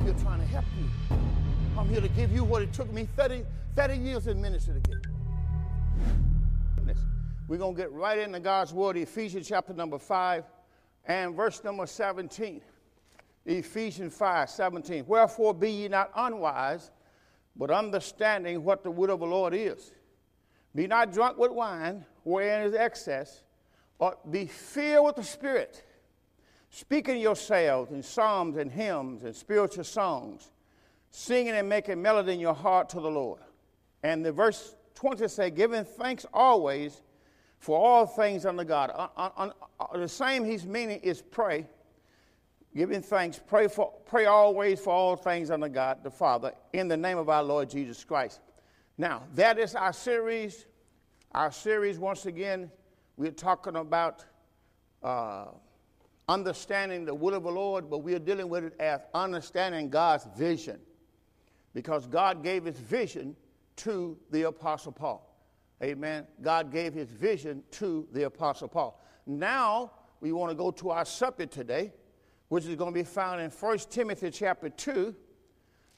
I'm here trying to help you. I'm here to give you what it took me 30, 30 years in ministry to get. We're going to get right into God's word, Ephesians chapter number 5 and verse number 17. Ephesians 5 17. Wherefore be ye not unwise, but understanding what the will of the Lord is. Be not drunk with wine, wherein is excess, but be filled with the Spirit, speaking yourselves in psalms and hymns and spiritual songs, singing and making melody in your heart to the Lord. And the verse 20 say, giving thanks always for all things unto God. Uh, the same he's meaning is pray, giving thanks, pray, for, pray always for all things unto God the Father in the name of our Lord Jesus Christ. Now, that is our series. Our series, once again, we're talking about uh, understanding the will of the Lord, but we're dealing with it as understanding God's vision. Because God gave his vision to the Apostle Paul. Amen. God gave his vision to the Apostle Paul. Now, we want to go to our subject today, which is going to be found in 1 Timothy chapter 2,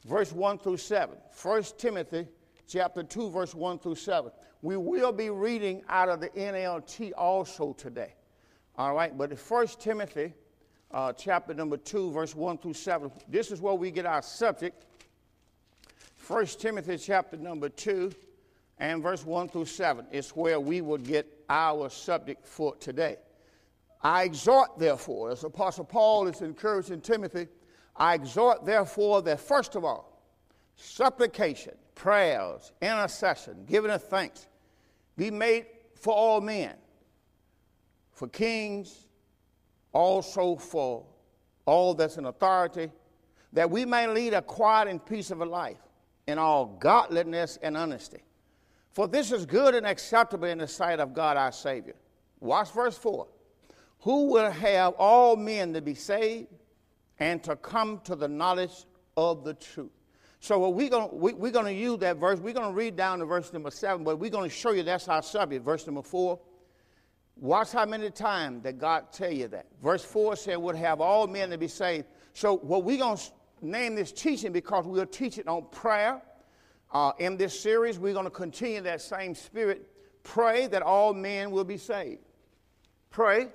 verse 1 through 7. 1 Timothy chapter 2, verse 1 through 7. We will be reading out of the NLT also today. All right, but in 1 Timothy uh, chapter number 2, verse 1 through 7, this is where we get our subject. 1 Timothy chapter number 2 and verse 1 through 7 is where we will get our subject for today. I exhort, therefore, as Apostle Paul is encouraging Timothy, I exhort, therefore, that first of all, supplication, prayers, intercession, giving of thanks be made for all men, for kings, also for all that's in authority, that we may lead a quiet and peaceable life in all godliness and honesty. For this is good and acceptable in the sight of God our Savior. Watch verse 4. Who will have all men to be saved and to come to the knowledge of the truth. So we're going we, we're going to use that verse. We're going to read down to verse number seven, but we're going to show you that's our subject. Verse number four. Watch how many times that God tell you that. Verse four said, "Would have all men to be saved." So what we're going to name this teaching because we'll teach it on prayer. Uh, in this series, we're going to continue that same spirit. Pray that all men will be saved. Pray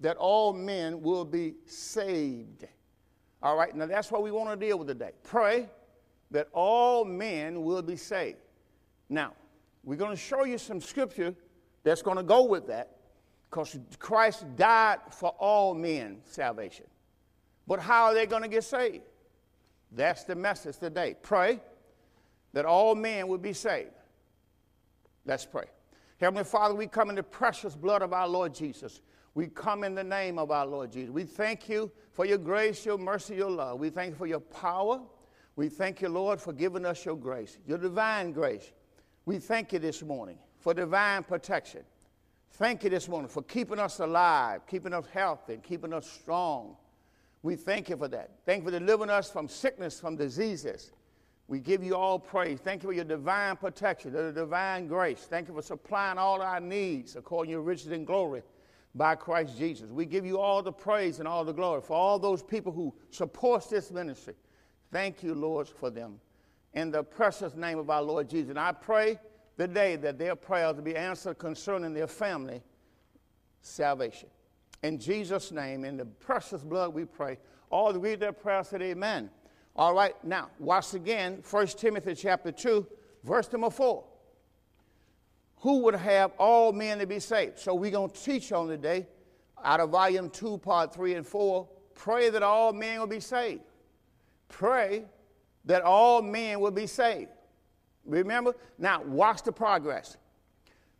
that all men will be saved. All right, now that's what we want to deal with today. Pray that all men will be saved. Now, we're going to show you some scripture that's going to go with that because Christ died for all men salvation. But how are they going to get saved? That's the message today. Pray that all men will be saved. Let's pray. Heavenly Father, we come in the precious blood of our Lord Jesus. We come in the name of our Lord Jesus. We thank you for your grace, your mercy, your love. We thank you for your power. We thank you, Lord, for giving us your grace, your divine grace. We thank you this morning for divine protection. Thank you this morning for keeping us alive, keeping us healthy, and keeping us strong. We thank you for that. Thank you for delivering us from sickness, from diseases. We give you all praise. Thank you for your divine protection, the divine grace. Thank you for supplying all our needs according to your riches and glory by Christ Jesus. We give you all the praise and all the glory for all those people who support this ministry. Thank you, Lord, for them. In the precious name of our Lord Jesus. And I pray today that their prayers will be answered concerning their family salvation. In Jesus' name, in the precious blood, we pray. All the read their prayers said amen. All right, now, once again, 1 Timothy chapter 2, verse number 4. Who would have all men to be saved? So we're going to teach on today out of volume 2, part 3 and 4. Pray that all men will be saved pray that all men will be saved. Remember? Now, watch the progress.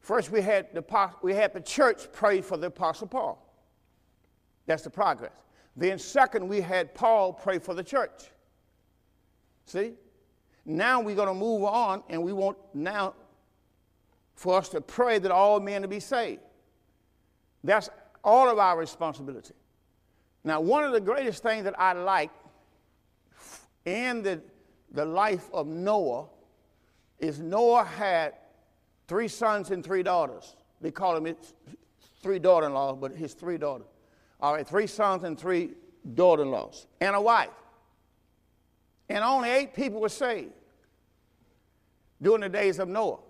First, we had the, we had the church pray for the Apostle Paul. That's the progress. Then, second, we had Paul pray for the church. See? Now we're going to move on, and we want now for us to pray that all men to be saved. That's all of our responsibility. Now, one of the greatest things that I like in the, the life of Noah is Noah had three sons and three daughters. They call him three daughter in laws, but his three daughters. All right, three sons and three daughter in laws, and a wife. And only eight people were saved during the days of Noah.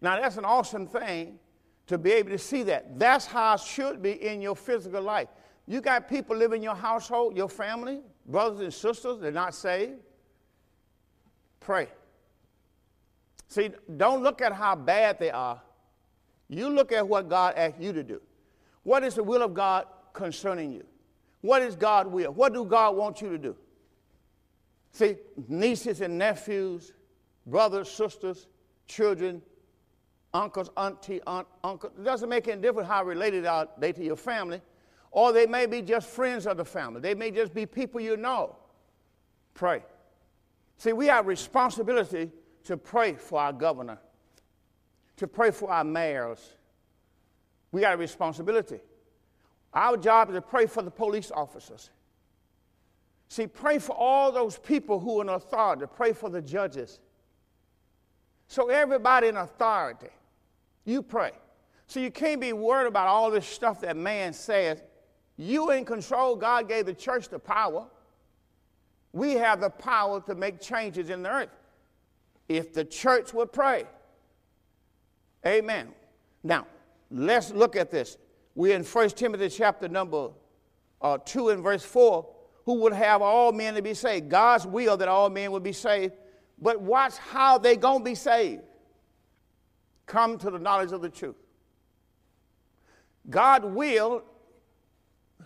Now, that's an awesome thing to be able to see that. That's how it should be in your physical life. You got people living in your household, your family, brothers and sisters, they're not saved. Pray. See, don't look at how bad they are. You look at what God asked you to do. What is the will of God concerning you? What is God's will? What do God want you to do? See, nieces and nephews, brothers, sisters, children, uncles, auntie, aunt, uncle. It doesn't make any difference how related they are they to your family. Or they may be just friends of the family. They may just be people you know. Pray. See, we have responsibility to pray for our governor, to pray for our mayors. We got a responsibility. Our job is to pray for the police officers. See, pray for all those people who are in authority, pray for the judges. So, everybody in authority, you pray. So, you can't be worried about all this stuff that man says. You in control. God gave the church the power. We have the power to make changes in the earth. If the church would pray. Amen. Now, let's look at this. We're in 1 Timothy chapter number uh, 2 and verse 4. Who would have all men to be saved? God's will that all men would be saved but watch how they're going to be saved. Come to the knowledge of the truth. God will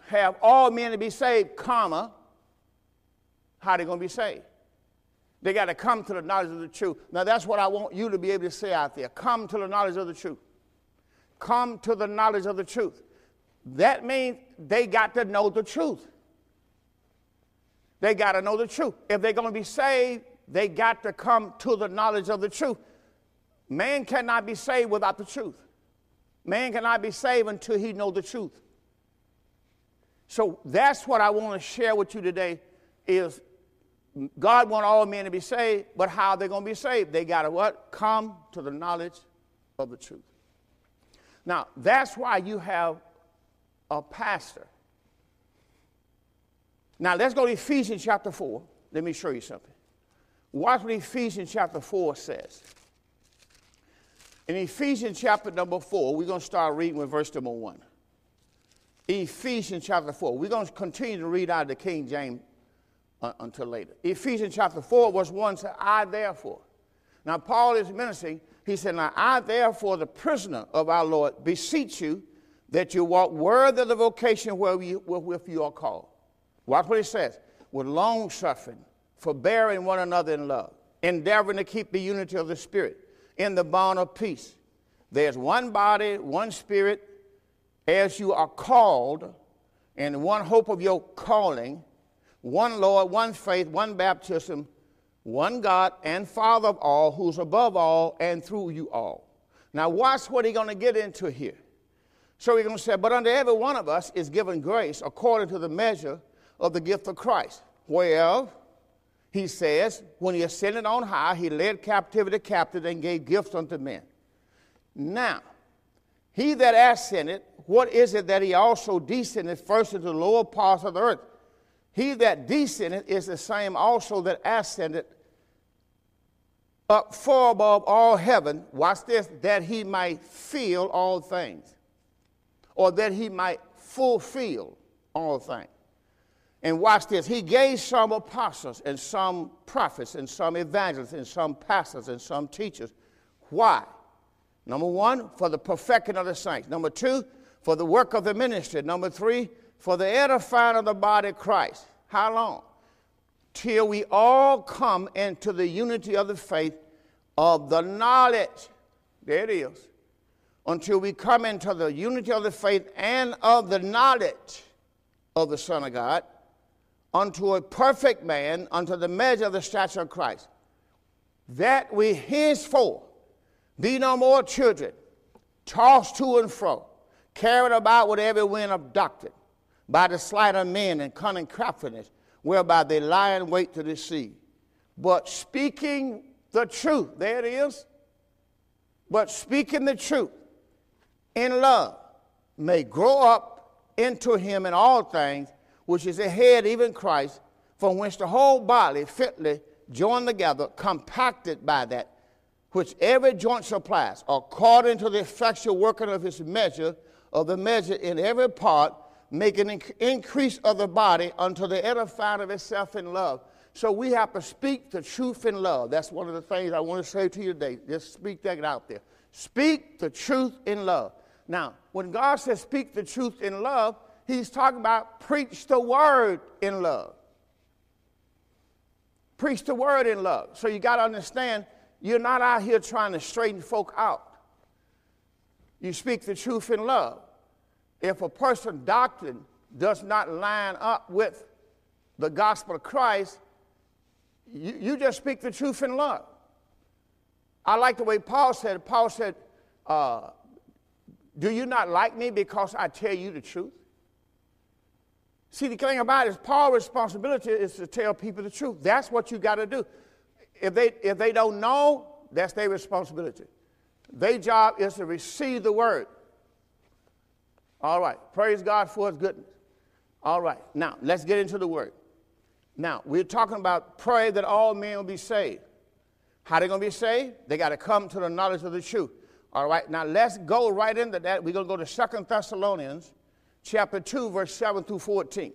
have all men to be saved, comma, how they're going to be saved. They got to come to the knowledge of the truth. Now, that's what I want you to be able to say out there. Come to the knowledge of the truth. Come to the knowledge of the truth. That means they got to know the truth. They got to know the truth. If they're going to be saved, they got to come to the knowledge of the truth. Man cannot be saved without the truth. Man cannot be saved until he know the truth. So that's what I want to share with you today is God want all men to be saved, but how they going to be saved? They got to what? Come to the knowledge of the truth. Now, that's why you have a pastor. Now, let's go to Ephesians chapter 4. Let me show you something. Watch what Ephesians chapter 4 says. In Ephesians chapter number 4, we're going to start reading with verse number 1. Ephesians chapter 4. We're going to continue to read out of the King James uh, until later. Ephesians chapter 4, verse 1 says, I therefore. Now, Paul is ministering. He said, Now, I therefore, the prisoner of our Lord, beseech you that you walk worthy of the vocation wherewith you are called. Watch what he says. With long suffering forbearing one another in love, endeavoring to keep the unity of the Spirit in the bond of peace. There's one body, one Spirit, as you are called, and one hope of your calling, one Lord, one faith, one baptism, one God and Father of all, who's above all and through you all. Now, watch what he's going to get into here. So he's going to say, But unto every one of us is given grace according to the measure of the gift of Christ, whereof he says, when he ascended on high, he led captivity captive and gave gifts unto men. Now, he that ascended, what is it that he also descended first into the lower parts of the earth? He that descended is the same also that ascended up far above all heaven, watch this, that he might fill all things, or that he might fulfill all things. And watch this. He gave some apostles and some prophets and some evangelists and some pastors and some teachers. Why? Number one, for the perfecting of the saints. Number two, for the work of the ministry. Number three, for the edifying of the body of Christ. How long? Till we all come into the unity of the faith of the knowledge. There it is. Until we come into the unity of the faith and of the knowledge of the Son of God unto a perfect man, unto the measure of the stature of Christ, that we henceforth be no more children, tossed to and fro, carried about with every wind of doctrine, by the sleight of men and cunning craftiness, whereby they lie in wait to deceive. But speaking the truth, there it is, but speaking the truth in love may grow up into him in all things which is ahead, even Christ, from which the whole body fitly joined together, compacted by that, which every joint supplies, according to the effectual working of his measure, of the measure in every part, making an increase of the body unto the edifying of itself in love. So we have to speak the truth in love. That's one of the things I want to say to you today. Just speak that out there. Speak the truth in love. Now, when God says speak the truth in love, he's talking about preach the word in love. Preach the word in love. So you got to understand, you're not out here trying to straighten folk out. You speak the truth in love. If a person's doctrine does not line up with the gospel of Christ, you, you just speak the truth in love. I like the way Paul said. it. Paul said, uh, Do you not like me because I tell you the truth? See, the thing about it is, Paul's responsibility is to tell people the truth. That's what you got to do. If they, if they don't know, that's their responsibility. Their job is to receive the word. All right. Praise God for his goodness. All right. Now, let's get into the word. Now, we're talking about pray that all men will be saved. How they going to be saved? They got to come to the knowledge of the truth. All right, now let's go right into that. We're going to go to Second Thessalonians chapter 2, verse 7 through 14.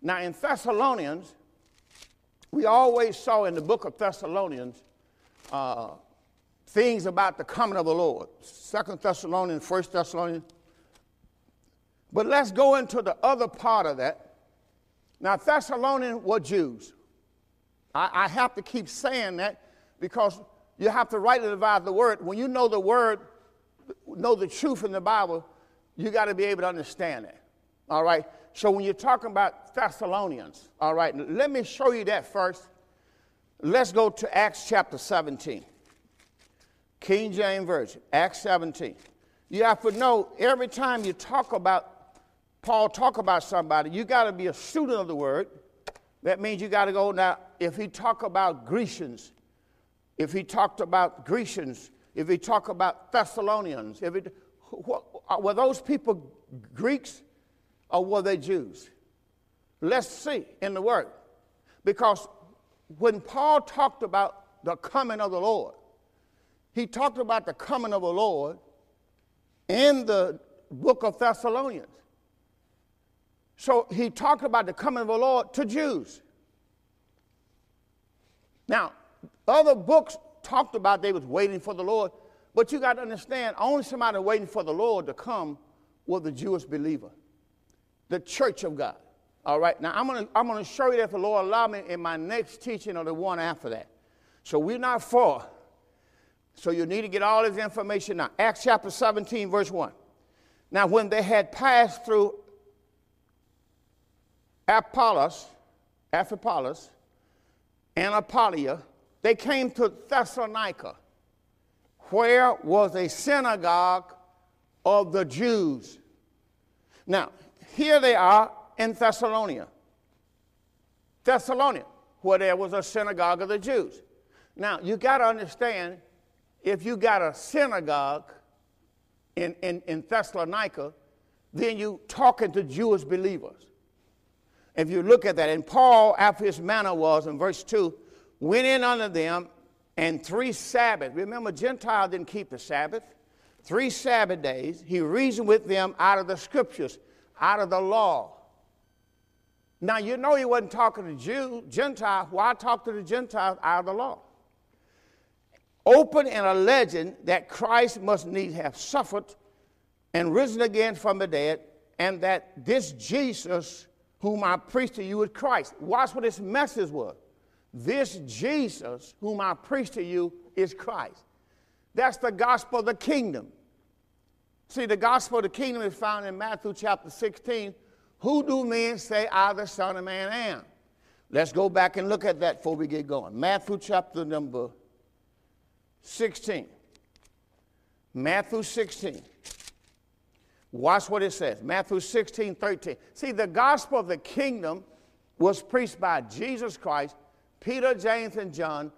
Now, in Thessalonians, we always saw in the book of Thessalonians uh, things about the coming of the Lord. Second Thessalonians, First Thessalonians. But let's go into the other part of that. Now, Thessalonians were Jews. I, I have to keep saying that because you have to rightly divide the word. When you know the word, know the truth in the Bible, you got to be able to understand it. All right? So when you're talking about Thessalonians, all right, let me show you that first. Let's go to Acts chapter 17. King James Version, Acts 17. You have to know every time you talk about Paul talk about somebody, you got to be a student of the word. That means you got to go now. If he talk about Grecians, if he talked about Grecians, if he talk about Thessalonians, if it, uh, were those people Greeks or were they Jews? Let's see in the Word. Because when Paul talked about the coming of the Lord, he talked about the coming of the Lord in the book of Thessalonians. So he talked about the coming of the Lord to Jews. Now, other books talked about they was waiting for the Lord, but you got to understand, only somebody waiting for the Lord to come was the Jewish believer, the church of God. All right, now I'm going to I'm gonna show you that if the Lord allow me in my next teaching or the one after that. So we're not far. So you need to get all this information now. Acts chapter 17, verse 1. Now, when they had passed through Apollos, Amphipolis, and Apollonia, they came to Thessalonica, where was a synagogue of the Jews. Now, here they are in Thessalonica. Thessalonica, where there was a synagogue of the Jews. Now, you got to understand if you got a synagogue in, in, in Thessalonica, then you talking to Jewish believers. If you look at that, and Paul, after his manner was in verse 2, went in unto them, and three Sabbaths. Remember, Gentile didn't keep the Sabbath. Three Sabbath days, he reasoned with them out of the scriptures, out of the law. Now, you know he wasn't talking to Jew, Gentile. Why talk to the Gentiles out of the law? Open and alleging that Christ must need have suffered and risen again from the dead, and that this Jesus, whom I preach to you, is Christ. Watch what his message was. This Jesus, whom I preach to you, is Christ. That's the gospel of the kingdom. See, the gospel of the kingdom is found in Matthew chapter 16. Who do men say I, the Son of Man, am? Let's go back and look at that before we get going. Matthew chapter number 16. Matthew 16. Watch what it says. Matthew 16, 13. See, the gospel of the kingdom was preached by Jesus Christ Peter, James, and John,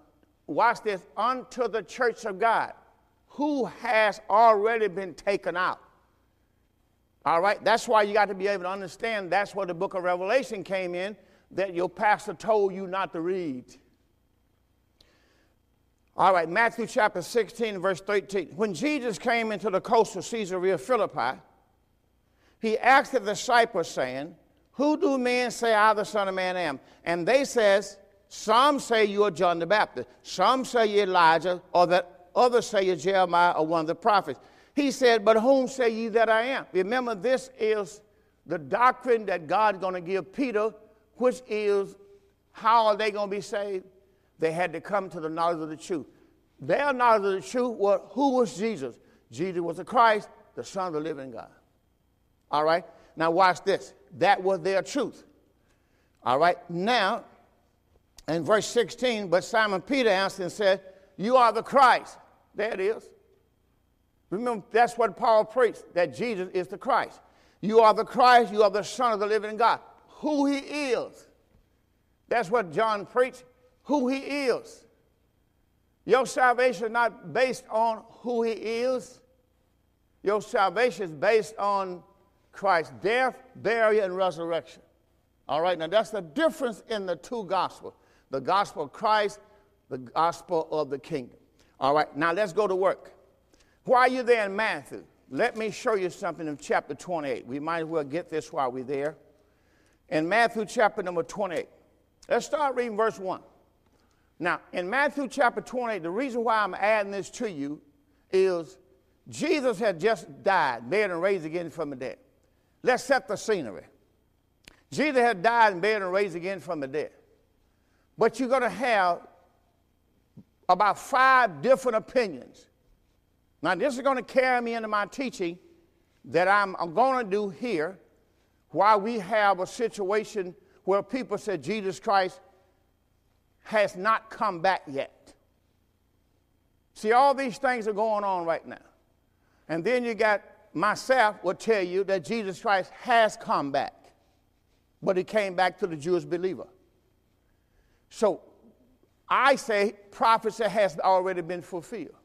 watch this, unto the church of God, who has already been taken out. All right, that's why you got to be able to understand that's where the book of Revelation came in. that your pastor told you not to read. All right, Matthew chapter 16, verse 13. When Jesus came into the coast of Caesarea Philippi, he asked the disciples, saying, Who do men say I, the Son of Man, am? And they says, Some say you are John the Baptist, some say you Elijah, or that others say you are Jeremiah or one of the prophets. He said, But whom say ye that I am? Remember, this is the doctrine that God's going to give Peter, which is how are they going to be saved? They had to come to the knowledge of the truth. Their knowledge of the truth was who was Jesus? Jesus was the Christ, the Son of the living God. All right? Now, watch this. That was their truth. All right? Now, in verse 16, but Simon Peter answered and said, You are the Christ. There it is. Remember, that's what Paul preached, that Jesus is the Christ. You are the Christ, you are the Son of the living God. Who he is. That's what John preached who he is. Your salvation is not based on who he is. Your salvation is based on Christ's death, burial, and resurrection. All right, now that's the difference in the two gospels the gospel of Christ, the gospel of the kingdom. All right, now let's go to work. Why are you there in Matthew? Let me show you something in chapter 28. We might as well get this while we're there. In Matthew chapter number 28, let's start reading verse 1. Now, in Matthew chapter 28, the reason why I'm adding this to you is Jesus had just died, buried, and raised again from the dead. Let's set the scenery. Jesus had died and buried and raised again from the dead. But you're going to have about five different opinions. Now, this is going to carry me into my teaching that I'm, I'm going to do here why we have a situation where people say Jesus Christ has not come back yet. See, all these things are going on right now. And then you got myself will tell you that Jesus Christ has come back, but he came back to the Jewish believer. So I say prophecy has already been fulfilled.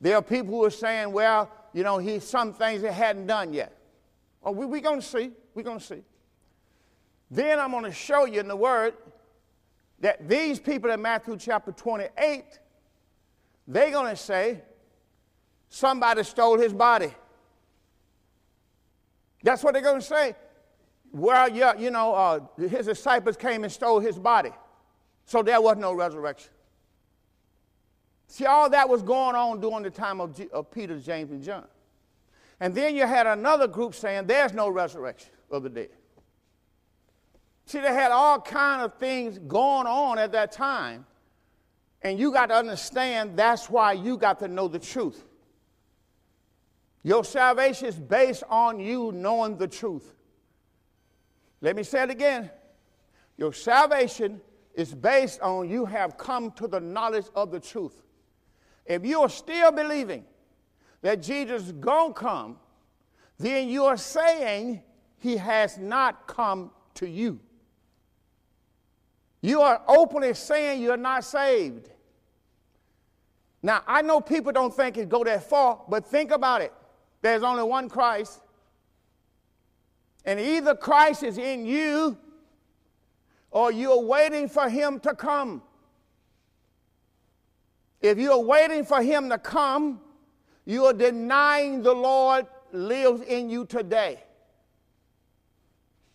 There are people who are saying, well, you know, he some things he hadn't done yet. Oh, we're we going to see. We're going to see. Then I'm going to show you in the Word that these people in Matthew chapter 28, they're going to say, somebody stole his body. That's what they're going to say. Well, yeah, you know, uh, his disciples came and stole his body. So there was no resurrection. See, all that was going on during the time of, G- of Peter, James, and John. And then you had another group saying there's no resurrection of the dead. See, they had all kind of things going on at that time. And you got to understand that's why you got to know the truth. Your salvation is based on you knowing the truth. Let me say it again. Your salvation is based on you have come to the knowledge of the truth. If you are still believing that Jesus is going to come, then you are saying he has not come to you. You are openly saying you're not saved. Now, I know people don't think it go that far, but think about it. There's only one Christ. And either Christ is in you or you're waiting for him to come. If you're waiting for him to come, you are denying the Lord lives in you today.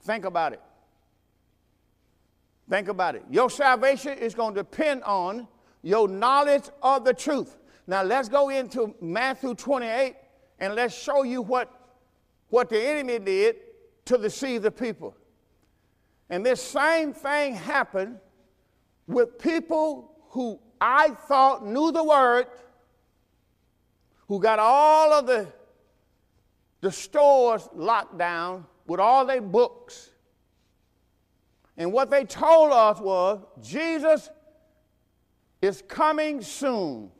Think about it. Think about it. Your salvation is going to depend on your knowledge of the truth. Now let's go into Matthew 28 and let's show you what, what the enemy did to deceive the people. And this same thing happened with people who I thought knew the word, who got all of the, the stores locked down with all their books and what they told us was Jesus is coming soon.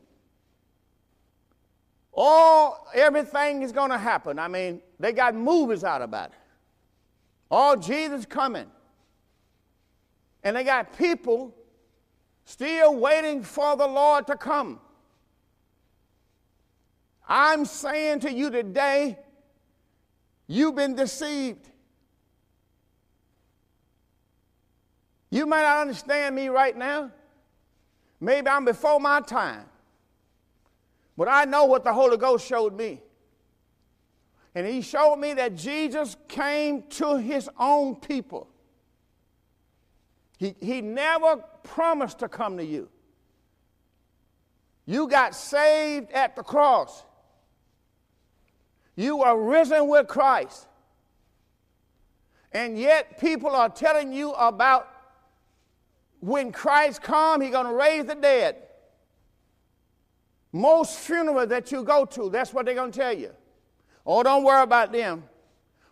All everything is going to happen. I mean, they got movies out about it. All Jesus coming. And they got people still waiting for the Lord to come. I'm saying to you today, you've been deceived. You may not understand me right now. Maybe I'm before my time. But I know what the Holy Ghost showed me. And he showed me that Jesus came to his own people. He, he never promised to come to you. You got saved at the cross. You are risen with Christ. And yet people are telling you about when Christ come, he's going to raise the dead. Most funerals that you go to, that's what they're going to tell you. Oh, don't worry about them.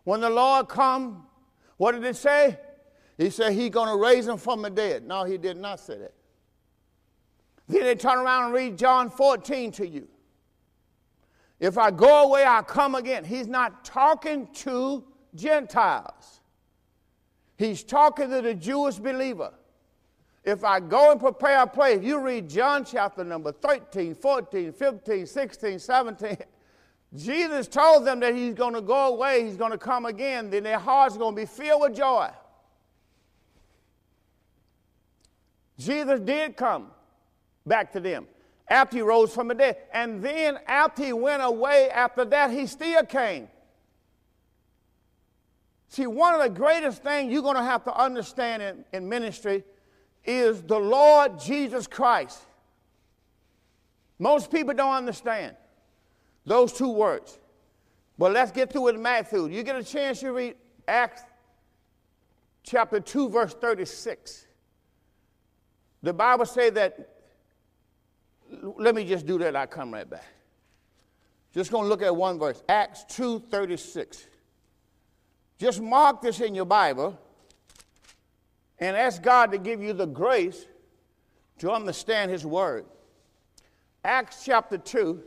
When the Lord come, what did it say? He said he's going to raise them from the dead. No, he did not say that. Then they turn around and read John 14 to you. If I go away, I'll come again. He's not talking to Gentiles. He's talking to the Jewish believer. If I go and prepare a place, if you read John chapter number 13, 14, 15, 16, 17, Jesus told them that he's going to go away, he's going to come again, then their hearts are going to be filled with joy. Jesus did come back to them after he rose from the dead. And then after he went away, after that, he still came. See, one of the greatest things you're going to have to understand in, in ministry is the Lord Jesus Christ. Most people don't understand those two words. But let's get through with Matthew. You get a chance, you read Acts chapter 2, verse 36. The Bible says that, let me just do that, I'll come right back. Just going to look at one verse, Acts 2, 36. Just mark this in your Bible and ask God to give you the grace to understand His Word. Acts chapter 2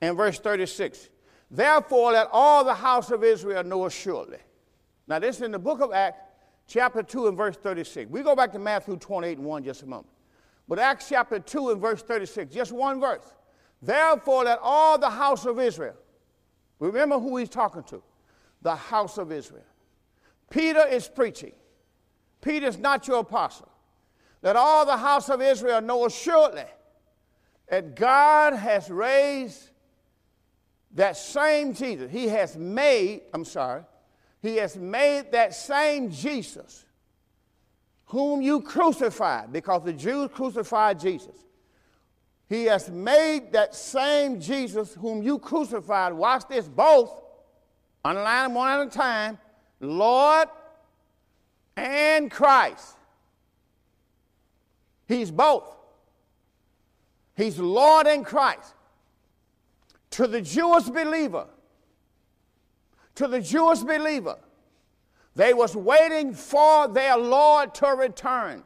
and verse 36. Therefore, let all the house of Israel know surely. Now, this is in the book of Acts, chapter 2 and verse 36. We go back to Matthew 28 and 1 just a moment. But Acts chapter 2 and verse 36, just one verse. Therefore, let all the house of Israel, remember who he's talking to, the house of Israel. Peter is preaching. Peter's not your apostle. Let all the house of Israel know assuredly that God has raised that same Jesus. He has made, I'm sorry, he has made that same Jesus whom you crucified, because the Jews crucified Jesus. He has made that same Jesus whom you crucified, watch this, both, underline them one at a time, Lord and Christ. He's both. He's Lord and Christ. To the Jewish believer, to the Jewish believer, they was waiting for their Lord to return.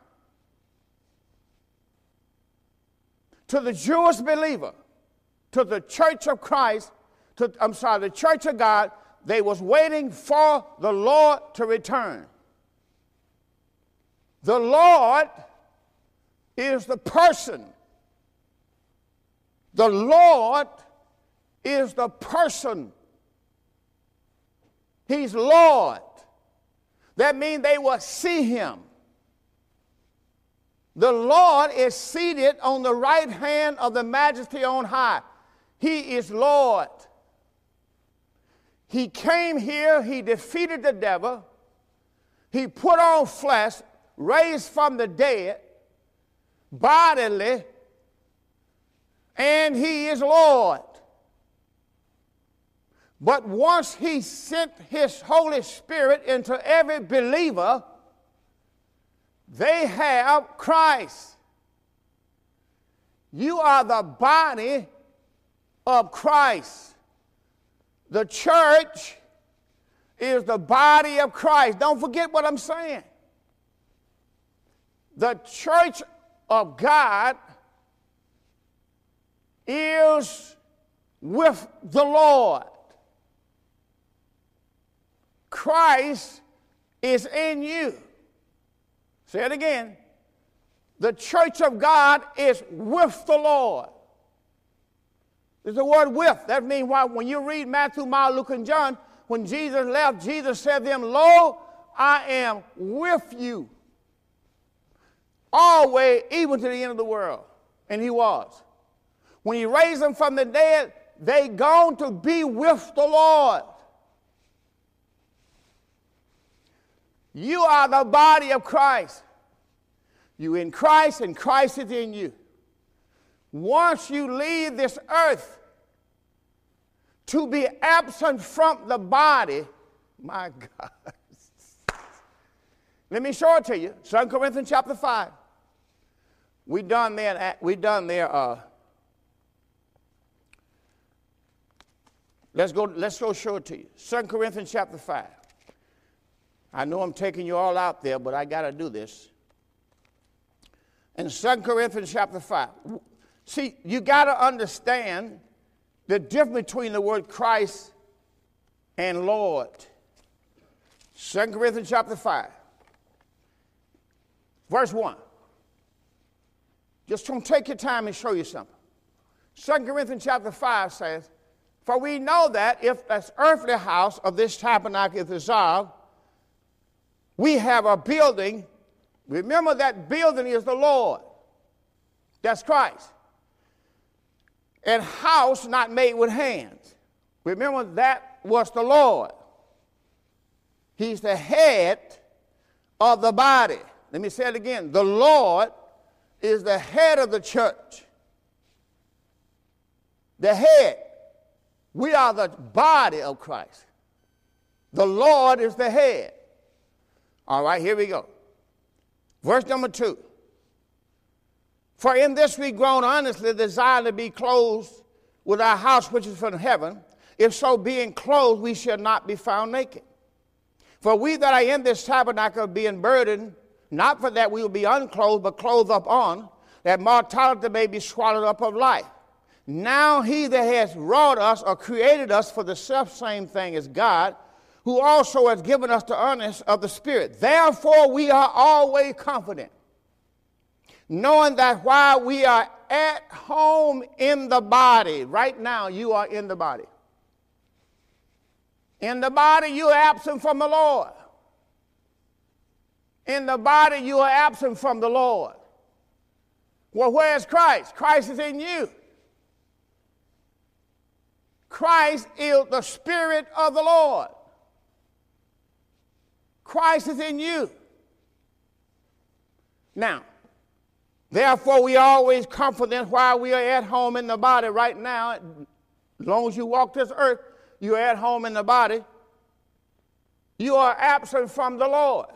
To the Jewish believer, to the church of Christ, to, I'm sorry, the church of God, they was waiting for the Lord to return. The Lord is the person. The Lord is the person. He's Lord. That means they will see him. The Lord is seated on the right hand of the majesty on high. He is Lord. He came here, he defeated the devil, he put on flesh, raised from the dead, bodily, and he is Lord. But once he sent his Holy Spirit into every believer, they have Christ. You are the body of Christ. The church is the body of Christ. Don't forget what I'm saying. The church of God is with the Lord. Christ is in you. Say it again. The church of God is with the Lord. There's the word with. That means why when you read Matthew, Mark, Luke, and John, when Jesus left, Jesus said to them, Lo, I am with you always, even to the end of the world. And he was. When he raised them from the dead, they gone to be with the Lord. You are the body of Christ. You in Christ, and Christ is in you. Once you leave this earth, to be absent from the body, my God. Let me show it to you. 2 Corinthians chapter 5. We done there, we done there, uh, let's go, let's go show it to you. 2 Corinthians chapter 5. I know I'm taking you all out there, but I got to do this. In 2 Corinthians chapter 5. See, you got to understand the difference between the word Christ and Lord. 2 Corinthians chapter 5. Verse 1. Just don't take your time and show you something. 2 Corinthians chapter 5 says, For we know that if this earthly house of this tabernacle is dissolved, we have a building. Remember that building is the Lord. That's Christ. And house not made with hands. Remember that was the Lord. He's the head of the body. Let me say it again. The Lord is the head of the church. The head. We are the body of Christ. The Lord is the head. All right, here we go. Verse number two. For in this we groan honestly, desire to be clothed with our house which is from heaven. If so, being clothed, we shall not be found naked. For we that are in this tabernacle being burdened not for that we will be unclothed, but clothed up on, that mortality may be swallowed up of life. Now he that has wrought us or created us for the self same thing as God, who also has given us the earnest of the Spirit. Therefore we are always confident, knowing that while we are at home in the body, right now you are in the body. In the body, you are absent from the Lord. In the body, you are absent from the Lord. Well, where's Christ? Christ is in you. Christ is the Spirit of the Lord. Christ is in you. Now, therefore, we always confident while we are at home in the body right now. As long as you walk this earth, you're at home in the body. You are absent from the Lord.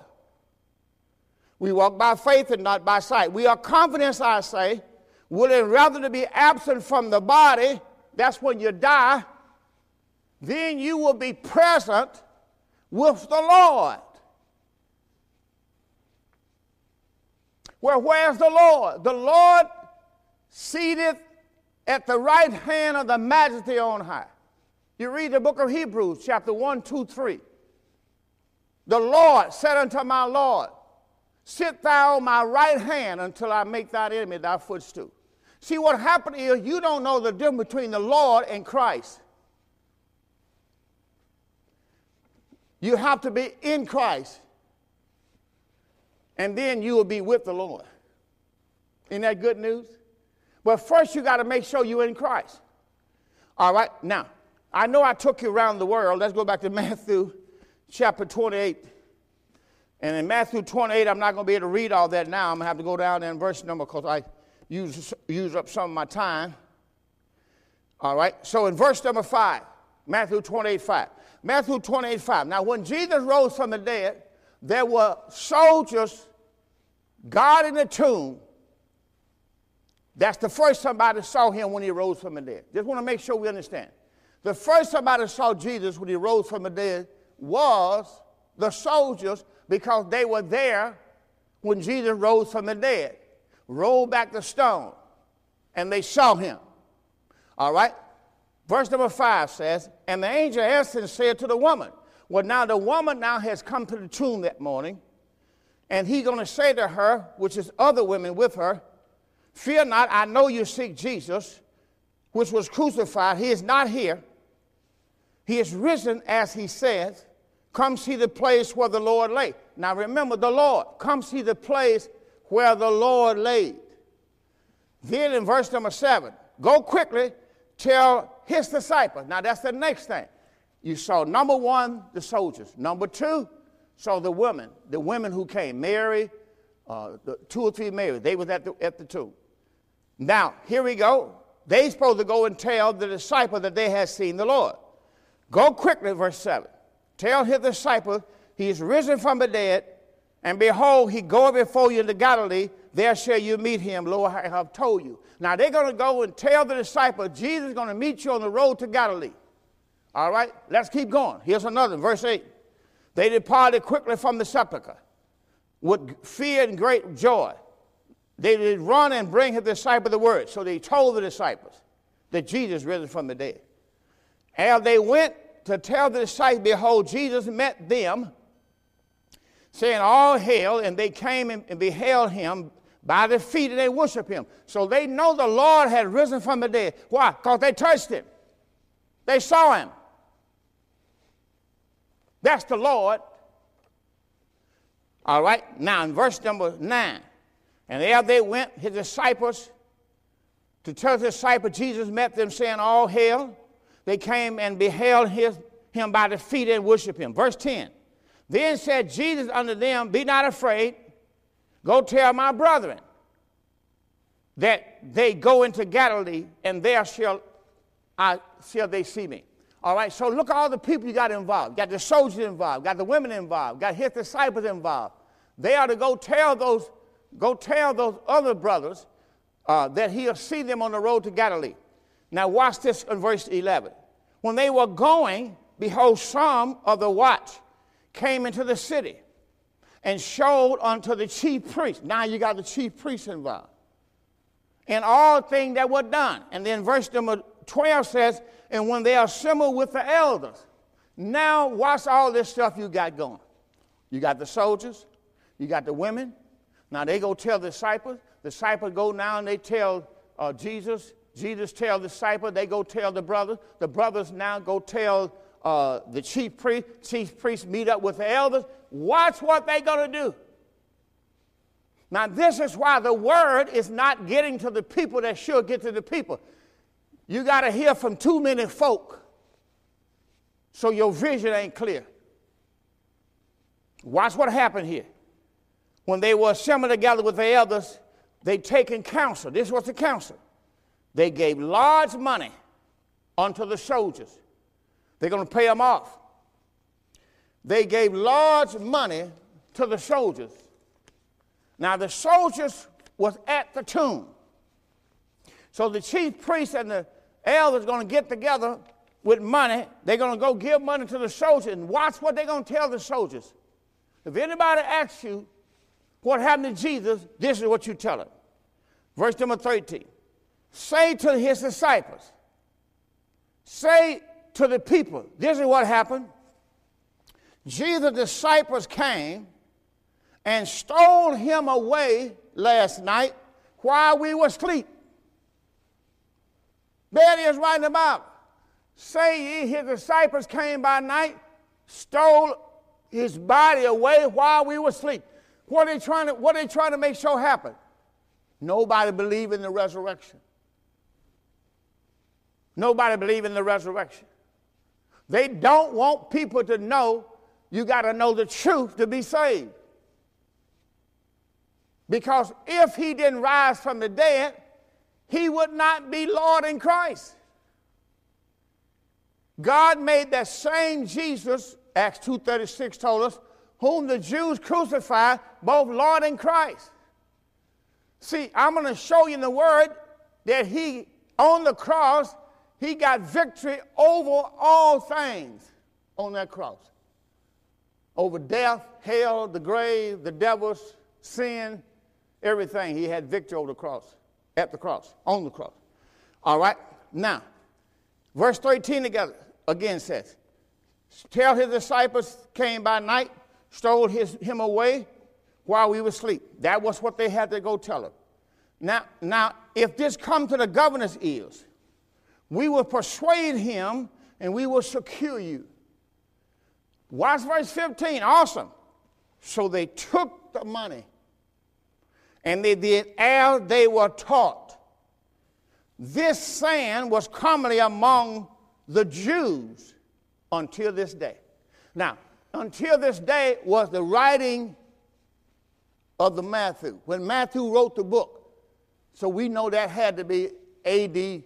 We walk by faith and not by sight. We are confident, I say, willing rather to be absent from the body, that's when you die, then you will be present with the Lord. Well, where's the Lord? The Lord seated at the right hand of the majesty on high. You read the book of Hebrews, chapter 1, 2, 3. The Lord said unto my Lord, Sit thou on my right hand until I make thy enemy thy footstool. See, what happened is you don't know the difference between the Lord and Christ. You have to be in Christ, and then you will be with the Lord. Isn't that good news? But first, you got to make sure you're in Christ. All right, now, I know I took you around the world. Let's go back to Matthew chapter 28 and in Matthew 28, I'm not going to be able to read all that now. I'm going to have to go down there in verse number because I use, use up some of my time. All right. So in verse number 5, Matthew 28, 5. Matthew 28, 5. Now, when Jesus rose from the dead, there were soldiers guarding the tomb. That's the first somebody saw him when he rose from the dead. Just want to make sure we understand. The first somebody saw Jesus when he rose from the dead was the soldiers because they were there when Jesus rose from the dead. Rolled back the stone and they saw him. All right? Verse number five says, And the angel answered and said to the woman, Well, now the woman now has come to the tomb that morning, and he's going to say to her, which is other women with her, Fear not, I know you seek Jesus, which was crucified. He is not here. He is risen as he says. Come see the place where the Lord lay. Now remember the Lord. Come see the place where the Lord laid. Then in verse number seven, go quickly, tell his disciples. Now that's the next thing. You saw number one, the soldiers. Number two, saw the women, the women who came, Mary, uh, the two or three Mary. They was at the, at the tomb. Now, here we go. They supposed to go and tell the disciple that they had seen the Lord. Go quickly, verse 7. Tell his disciple he is risen from the dead, and behold, he goeth before you into Galilee. There shall you meet him. Lo, I have told you. Now they're going to go and tell the disciple Jesus is going to meet you on the road to Galilee. All right, let's keep going. Here's another, verse 8. They departed quickly from the sepulchre with fear and great joy. They did run and bring his disciple the word. So they told the disciples that Jesus risen from the dead. And they went to tell the disciples, behold, Jesus met them, saying, All hail, and they came and beheld him by the feet and they worship him. So they know the Lord had risen from the dead. Why? Because they touched him. They saw him. That's the Lord. All right, now in verse number 9. And there they went, his disciples, to tell the disciples, Jesus met them, saying, All hail. They came and beheld his, him by the feet and worshiped him. Verse 10. Then said Jesus unto them, Be not afraid. Go tell my brethren that they go into Galilee, and there shall, I, shall they see me. All right, so look at all the people you got involved. Got the soldiers involved, got the women involved, got his disciples involved. They are to go tell those, go tell those other brothers uh, that he'll see them on the road to Galilee. Now watch this in verse 11. When they were going, behold, some of the watch came into the city and showed unto the chief priest. Now you got the chief priest involved. And all things that were done. And then verse number 12 says, and when they assembled with the elders. Now watch all this stuff you got going. You got the soldiers, you got the women. Now they go tell the disciples. The disciples go now and they tell uh, Jesus. Jesus tell the disciple, They go tell the brothers. The brothers now go tell uh, the chief priest. Chief priest meet up with the elders. Watch what they're going to do. Now, this is why the word is not getting to the people that should get to the people. You got to hear from too many folk so your vision ain't clear. Watch what happened here. When they were assembled together with the elders, they taken counsel. This was the counsel. They gave large money unto the soldiers. They're going to pay them off they gave large money to the soldiers. Now the soldiers was at the tomb. So the chief priest and the elders going to get together with money. They're going to go give money to the soldiers and watch what they're going to tell the soldiers. If anybody asks you what happened to Jesus, this is what you tell them. Verse number 13. Say to his disciples, say to the people, this is what happened. Jesus' disciples came and stole him away last night while we were asleep. There is the Bible. Say ye, his disciples came by night, stole his body away while we were asleep. What are they trying to, what are they trying to make sure happen? Nobody believe in the resurrection. Nobody believe in the resurrection. They don't want people to know you got to know the truth to be saved. Because if he didn't rise from the dead, he would not be Lord in Christ. God made that same Jesus, Acts 2.36 told us, whom the Jews crucified, both Lord and Christ. See, I'm going to show you in the Word that he, on the cross, he got victory over all things on that cross over death, hell, the grave, the devils, sin, everything. He had victory over the cross, at the cross, on the cross. All right? Now, verse 13 together again says, Tell his disciples came by night, stole his, him away while we were asleep. That was what they had to go tell him. Now, now, if this come to the governor's ears, we will persuade him and we will secure you. Watch verse 15. Awesome. So they took the money and they did as they were taught. This saying was commonly among the Jews until this day. Now, until this day was the writing of the Matthew. When Matthew wrote the book, so we know that had to be AD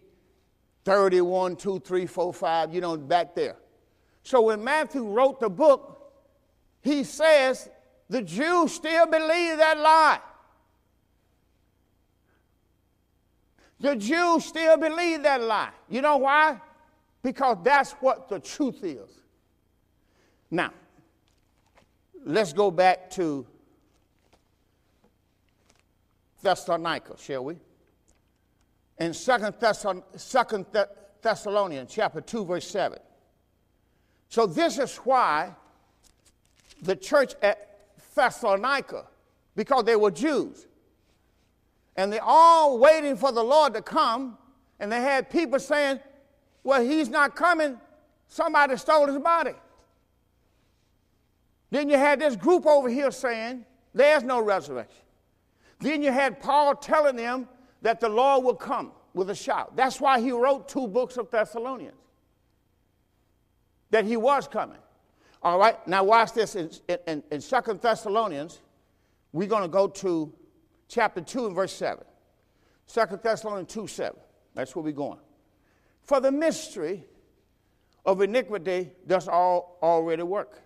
31, 2, 3, 4, 5, you know, back there. So when Matthew wrote the book, he says the Jews still believe that lie. The Jews still believe that lie. You know why? Because that's what the truth is. Now, let's go back to Thessalonica, shall we? In Second, Thessalon- Second Thessalonians chapter 2, verse 7. So this is why the church at Thessalonica, because they were Jews, and they're all waiting for the Lord to come, and they had people saying, Well, he's not coming, somebody stole his body. Then you had this group over here saying, There's no resurrection. Then you had Paul telling them that the Lord will come with a shout. That's why he wrote two books of Thessalonians, that he was coming. All right, now watch this in, in, in 2 Thessalonians. We're going to go to chapter 2 and verse 7. 2 Thessalonians 2 7. That's where we're going. For the mystery of iniquity does all already work.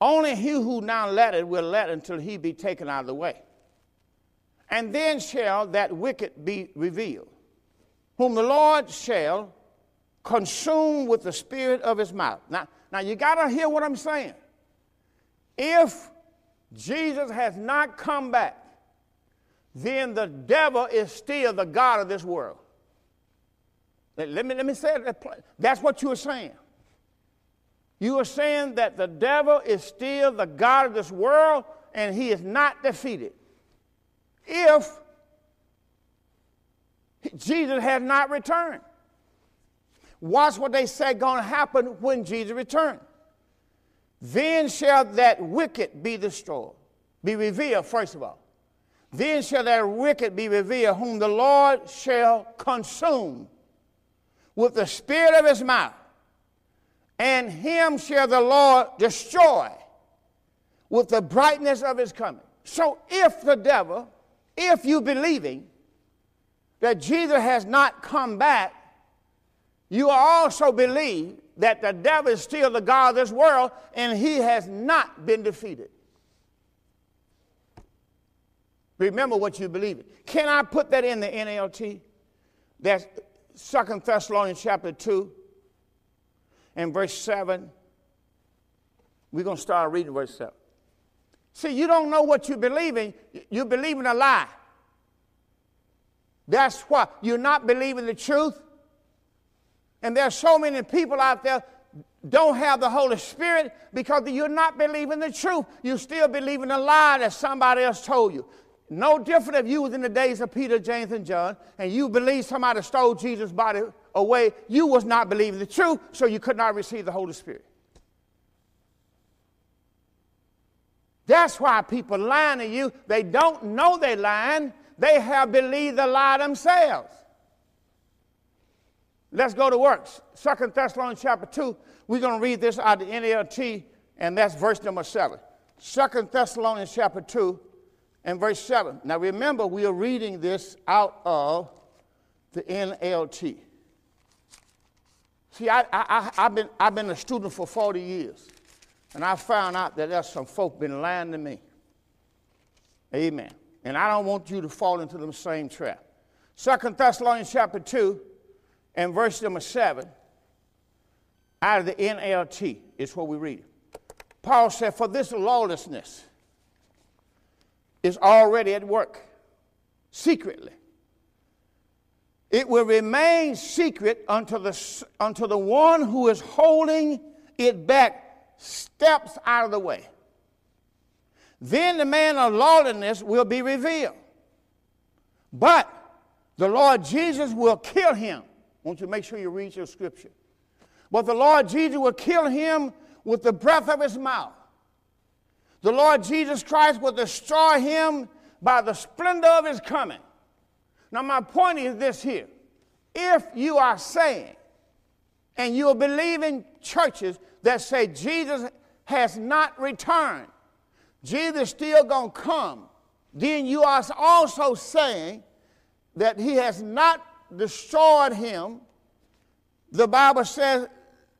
Only he who now letteth will let until he be taken out of the way. And then shall that wicked be revealed, whom the Lord shall consume with the spirit of his mouth. Now, now you got to hear what I'm saying. If Jesus has not come back, then the devil is still the God of this world. Let me, let me say it. That's what you are saying. You are saying that the devil is still the God of this world and he is not defeated. If Jesus has not returned. Watch what they say going to happen when Jesus returns. Then shall that wicked be destroyed, be revealed, first of all. Then shall that wicked be revealed, whom the Lord shall consume with the spirit of his mouth and him shall the Lord destroy with the brightness of his coming. So if the devil, if you believing that Jesus has not come back, you also believe that the devil is still the God of this world and he has not been defeated. Remember what you believe in. Can I put that in the NLT? That's Second Thessalonians chapter 2 and verse 7. We're going to start reading verse 7. See, you don't know what you believe in. You believe in a lie. That's why you're not believing the truth. And there's so many people out there don't have the Holy Spirit because you're not believing the truth. You're still believing a lie that somebody else told you. No different if you was in the days of Peter, James, and John, and you believe somebody stole Jesus' body away. You was not believing the truth, so you could not receive the Holy Spirit. That's why people lying to you. They don't know they're lying. They have believed the lie themselves. Let's go to works. Second Thessalonians chapter 2. We're going to read this out of the NLT, and that's verse number 7. Second Thessalonians chapter 2 and verse 7. Now remember, we are reading this out of the NLT. See, I, I, I, have been, I've been a student for 40 years, and I found out that there's some folk been lying to me. Amen. And I don't want you to fall into the same trap. Second Thessalonians chapter 2 and verse number 7 out of the NLT is what we read. Paul said, For this lawlessness is already at work secretly. It will remain secret until the, until the one who is holding it back steps out of the way. Then the man of lawlessness will be revealed. But the Lord Jesus will kill him. I want you make sure you read your scripture. But the Lord Jesus will kill him with the breath of his mouth. The Lord Jesus Christ will destroy him by the splendor of his coming. Now, my point is this here. If you are saying, and you're believing churches that say Jesus has not returned, Jesus still gonna come, then you are also saying that he has not destroyed him. The Bible says,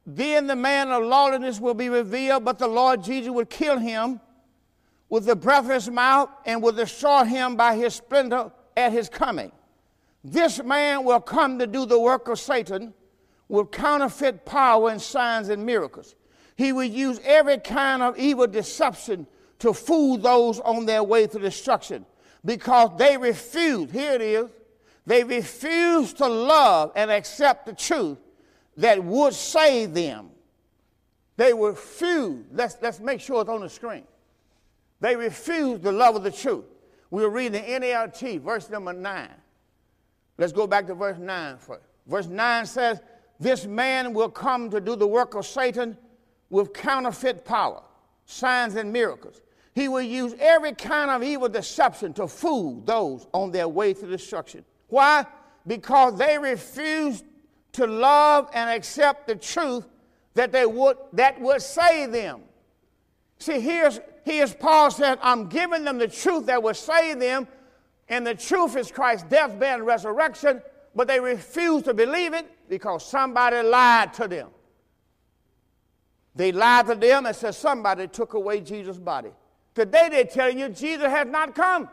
then the man of lawlessness will be revealed, but the Lord Jesus will kill him with the breath of his mouth and will destroy him by his splendor at his coming. This man will come to do the work of Satan with counterfeit power and signs and miracles. He will use every kind of evil deception to fool those on their way to destruction because they refuse, here it is, they refuse to love and accept the truth that would save them. They refuse, let's, let's make sure it's on the screen. They refuse the love of the truth. We'll read the NLT, verse number 9. Let's go back to verse 9 first. Verse 9 says, This man will come to do the work of Satan with counterfeit power, signs, and miracles. He will use every kind of evil deception to fool those on their way to destruction. Why? Because they refuse to love and accept the truth that they would that would save them. See, here's here's Paul said, I'm giving them the truth that will save them, and the truth is Christ's death, burial, and resurrection, but they refuse to believe it because somebody lied to them. They lied to them and said somebody took away Jesus' body. Today they're telling you Jesus has not come.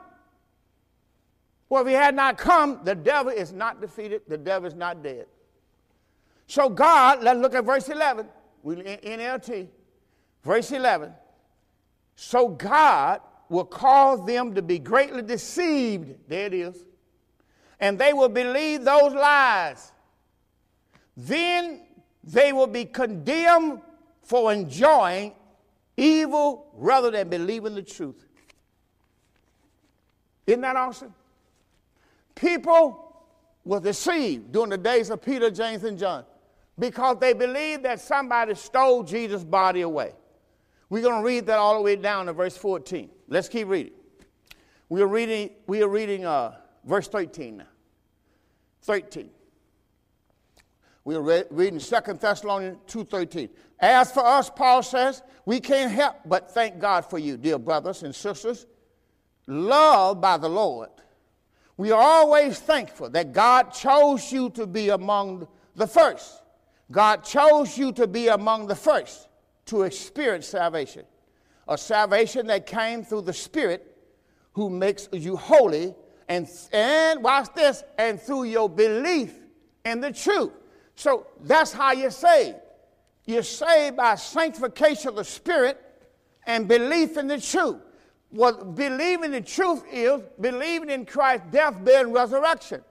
Well, if he had not come, the devil is not defeated, the devil is not dead. So God, let's look at verse 11. We NLT. Verse 11. So God will cause them to be greatly deceived. There it is. And they will believe those lies. Then they will be condemned for enjoying evil rather than believing the truth. Isn't that awesome? People were deceived during the days of Peter, James, and John because they believed that somebody stole Jesus' body away. We're going to read that all the way down to verse 14. Let's keep reading. We are reading, we are reading uh, verse 13 now. 13. We are re- reading 2 Thessalonians 2.13. As for us, Paul says, we can't help but thank God for you, dear brothers and sisters, loved by the Lord. We are always thankful that God chose you to be among the first. God chose you to be among the first to experience salvation, a salvation that came through the Spirit who makes you holy, and, and watch this, and through your belief in the truth. So that's how you're saved. You're saved by sanctification of the Spirit and belief in the truth. What believing the truth is believing in Christ's death, burial, and resurrection.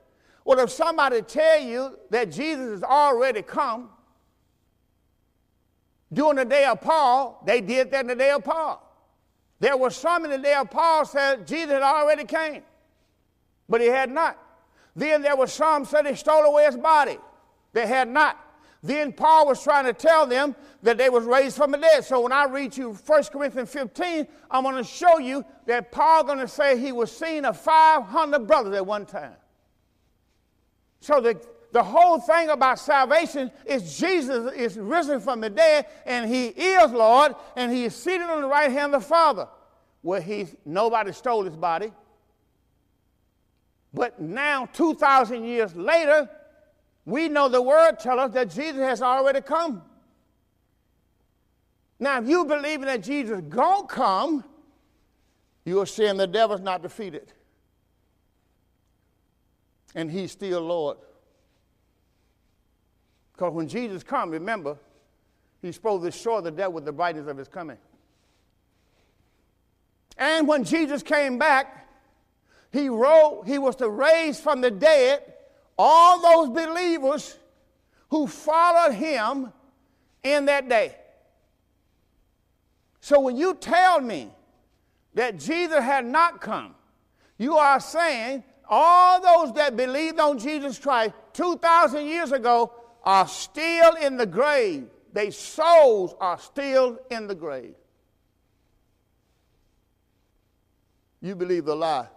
Well, if somebody tell you that Jesus has already come, during the day of Paul, they did that in the day of Paul. There were some in the day of Paul said Jesus had already came, but he had not. Then there were some said he stole away his body. They had not. Then Paul was trying to tell them that they was raised from the dead. So when I read you 1 Corinthians 15, I'm going to show you that Paul going to say he was seen of 500 brothers at one time. So the, the whole thing about salvation is Jesus is risen from the dead, and he is Lord, and he is seated on the right hand of the Father, where he nobody stole his body. But now, 2,000 years later, we know the word tells us that Jesus has already come. Now, if you believe that Jesus gonna come, you are saying the devil's not defeated. And he's still Lord. Because when Jesus come, remember, he's supposed to destroy the devil with the brightness of his coming. And when Jesus came back, he wrote, he was to raise from the dead all those believers who followed him in that day. So when you tell me that Jesus had not come, you are saying all those that believed on Jesus Christ 2,000 years ago are still in the grave. Their souls are still in the grave. You believe the lie.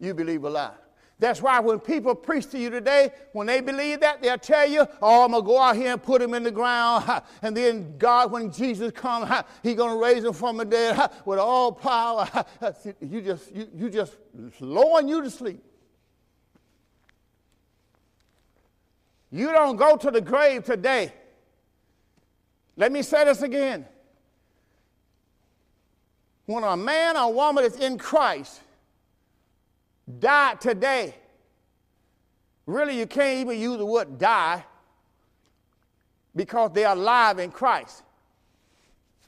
You believe a lie. That's why when people preach to you today, when they believe that, they'll tell you, oh, I'm going to go out here and put him in the ground. And then God, when Jesus comes, he's going to raise him from the dead with all power. You just, you, you just lowering you to sleep. You don't go to the grave today. Let me say this again. When a man or woman is in Christ, died today, really you can't even use the word die because they are alive in Christ.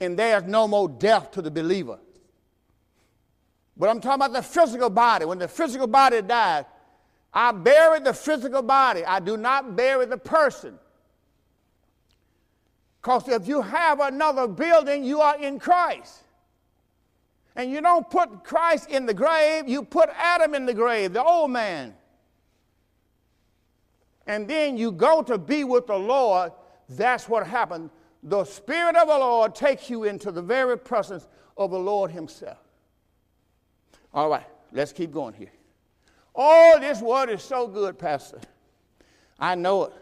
And there's no more death to the believer. But I'm talking about the physical body. When the physical body dies, I bury the physical body. I do not bury the person. Because if you have another building, you are in Christ. And you don't put Christ in the grave, you put Adam in the grave, the old man. And then you go to be with the Lord. That's what happened. The Spirit of the Lord takes you into the very presence of the Lord Himself. All right, let's keep going here. Oh, this word is so good, Pastor. I know it.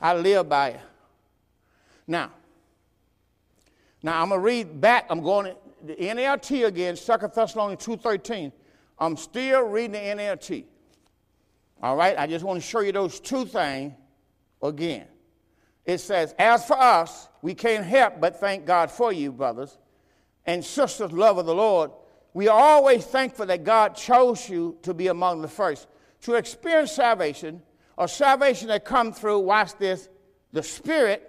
I live by it. Now, now I'm gonna read back. I'm going the NLT again, 2 Thessalonians 2.13. I'm still reading the NLT. All right, I just want to show you those two things again. It says, As for us, we can't help but thank God for you, brothers and sisters, love of the Lord. We are always thankful that God chose you to be among the first to experience salvation, or salvation that come through, watch this, the Spirit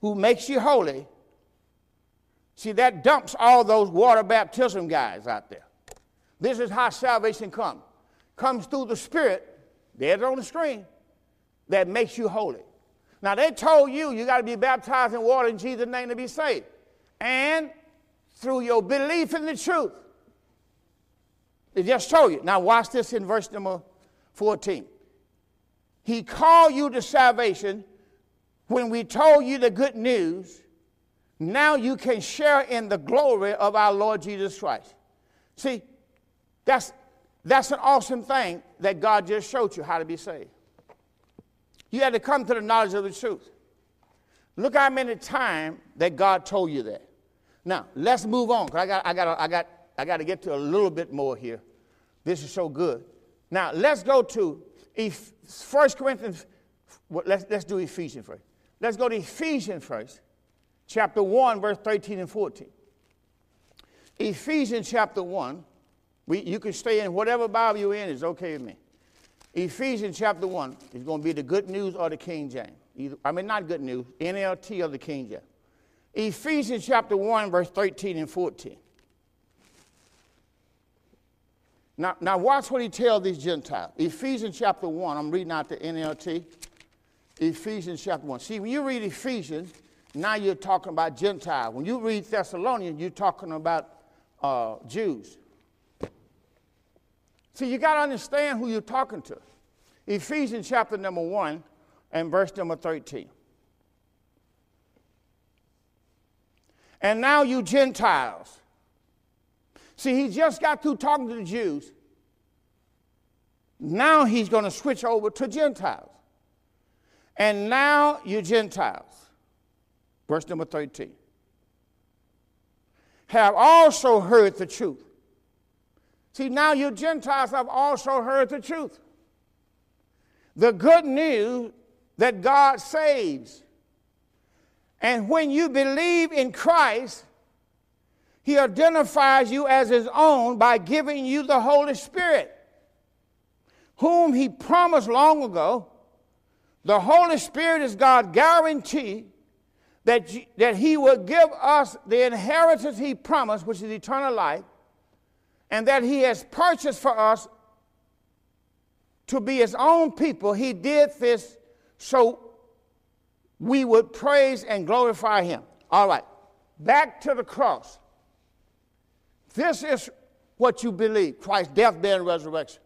who makes you holy See, that dumps all those water baptism guys out there. This is how salvation comes. Comes through the Spirit, there's on the screen, that makes you holy. Now, they told you you got to be baptized in water in Jesus' name to be saved. And through your belief in the truth. They just told you. Now, watch this in verse number 14. He called you to salvation when we told you the good news now you can share in the glory of our Lord Jesus Christ. See, that's, that's an awesome thing that God just showed you how to be saved. You had to come to the knowledge of the truth. Look how many times that God told you that. Now, let's move on, because I got, I, got, I, got, I got to get to a little bit more here. This is so good. Now, let's go to 1 Corinthians. Let's, let's do Ephesians first. Let's go to Ephesians first chapter 1, verse 13 and 14. Ephesians chapter 1, we, you can stay in whatever Bible you're in, it's okay with me. Ephesians chapter 1 is going to be the good news or the King James. Either, I mean, not good news, NLT or the King James. Ephesians chapter 1, verse 13 and 14. Now, now watch what he tells these Gentiles. Ephesians chapter 1, I'm reading out the NLT. Ephesians chapter 1. See, when you read Ephesians, now you're talking about Gentiles. When you read Thessalonians, you're talking about uh, Jews. See, you got to understand who you're talking to. Ephesians chapter number 1 and verse number 13. And now you Gentiles. See, he just got through talking to the Jews. Now he's going to switch over to Gentiles. And now you Gentiles. Verse number 13. Have also heard the truth. See, now you Gentiles have also heard the truth. The good news that God saves. And when you believe in Christ, He identifies you as His own by giving you the Holy Spirit, whom He promised long ago. The Holy Spirit is God's guarantee that, that he will give us the inheritance he promised, which is eternal life, and that he has purchased for us to be his own people. He did this so we would praise and glorify him. All right, back to the cross. This is what you believe Christ's death, burial, and resurrection.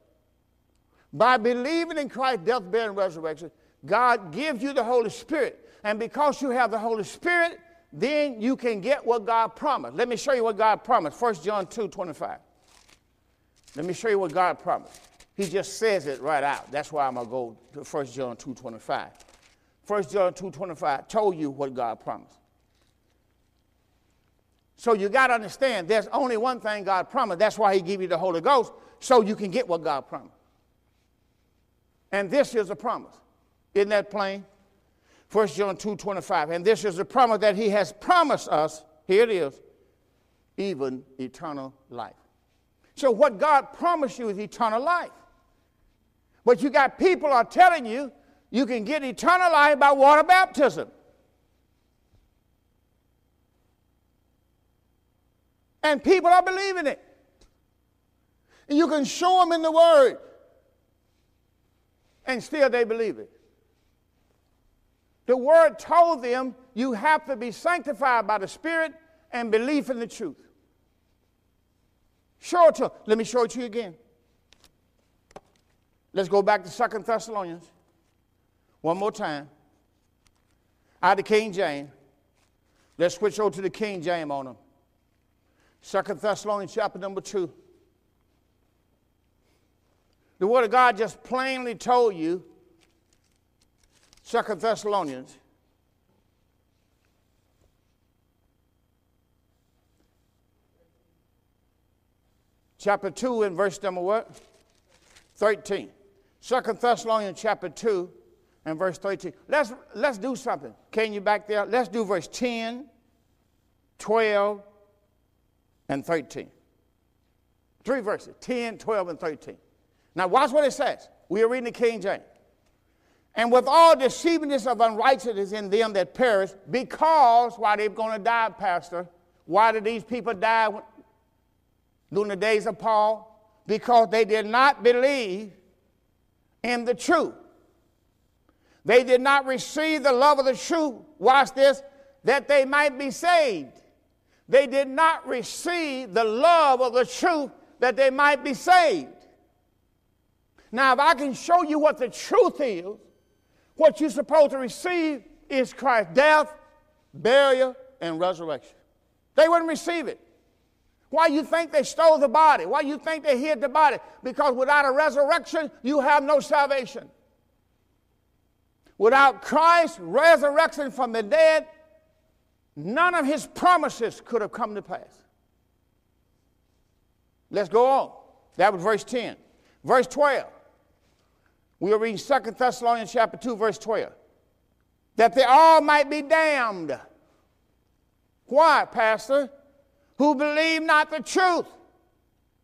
By believing in Christ's death, burial, and resurrection, God gives you the Holy Spirit and because you have the Holy Spirit, then you can get what God promised. Let me show you what God promised. 1 John 2 25. Let me show you what God promised. He just says it right out. That's why I'm going to go to 1 John 2.25. 1 John 2.25 told you what God promised. So you got to understand there's only one thing God promised. That's why he gave you the Holy Ghost, so you can get what God promised. And this is a promise. Isn't that plain? 1 John 2 25. And this is a promise that he has promised us. Here it is even eternal life. So, what God promised you is eternal life. But you got people are telling you you can get eternal life by water baptism. And people are believing it. And you can show them in the Word, and still they believe it. The Word told them you have to be sanctified by the Spirit and belief in the truth. Show it to Let me show it to you again. Let's go back to Second Thessalonians. One more time. Out of King James. Let's switch over to the King James on them. Second Thessalonians chapter number 2. The Word of God just plainly told you, Second Thessalonians, chapter 2 and verse number what? 13. Second Thessalonians chapter 2 and verse 13. Let's, let's do something. Can you back there? Let's do verse 10, 12, and 13. Three verses 10, 12, and 13. Now, watch what it says. We are reading the King James. And with all deceivingness of unrighteousness in them that perish, because why they're going to die, Pastor? Why did these people die during the days of Paul? Because they did not believe in the truth. They did not receive the love of the truth. Watch this, that they might be saved. They did not receive the love of the truth that they might be saved. Now, if I can show you what the truth is, what you're supposed to receive is Christ's death, burial, and resurrection. They wouldn't receive it. Why you think they stole the body? Why you think they hid the body? Because without a resurrection, you have no salvation. Without Christ's resurrection from the dead, none of his promises could have come to pass. Let's go on. That was verse 10. Verse 12. We are reading 2 Thessalonians chapter 2, verse 12. That they all might be damned. Why, Pastor? Who believe not the truth.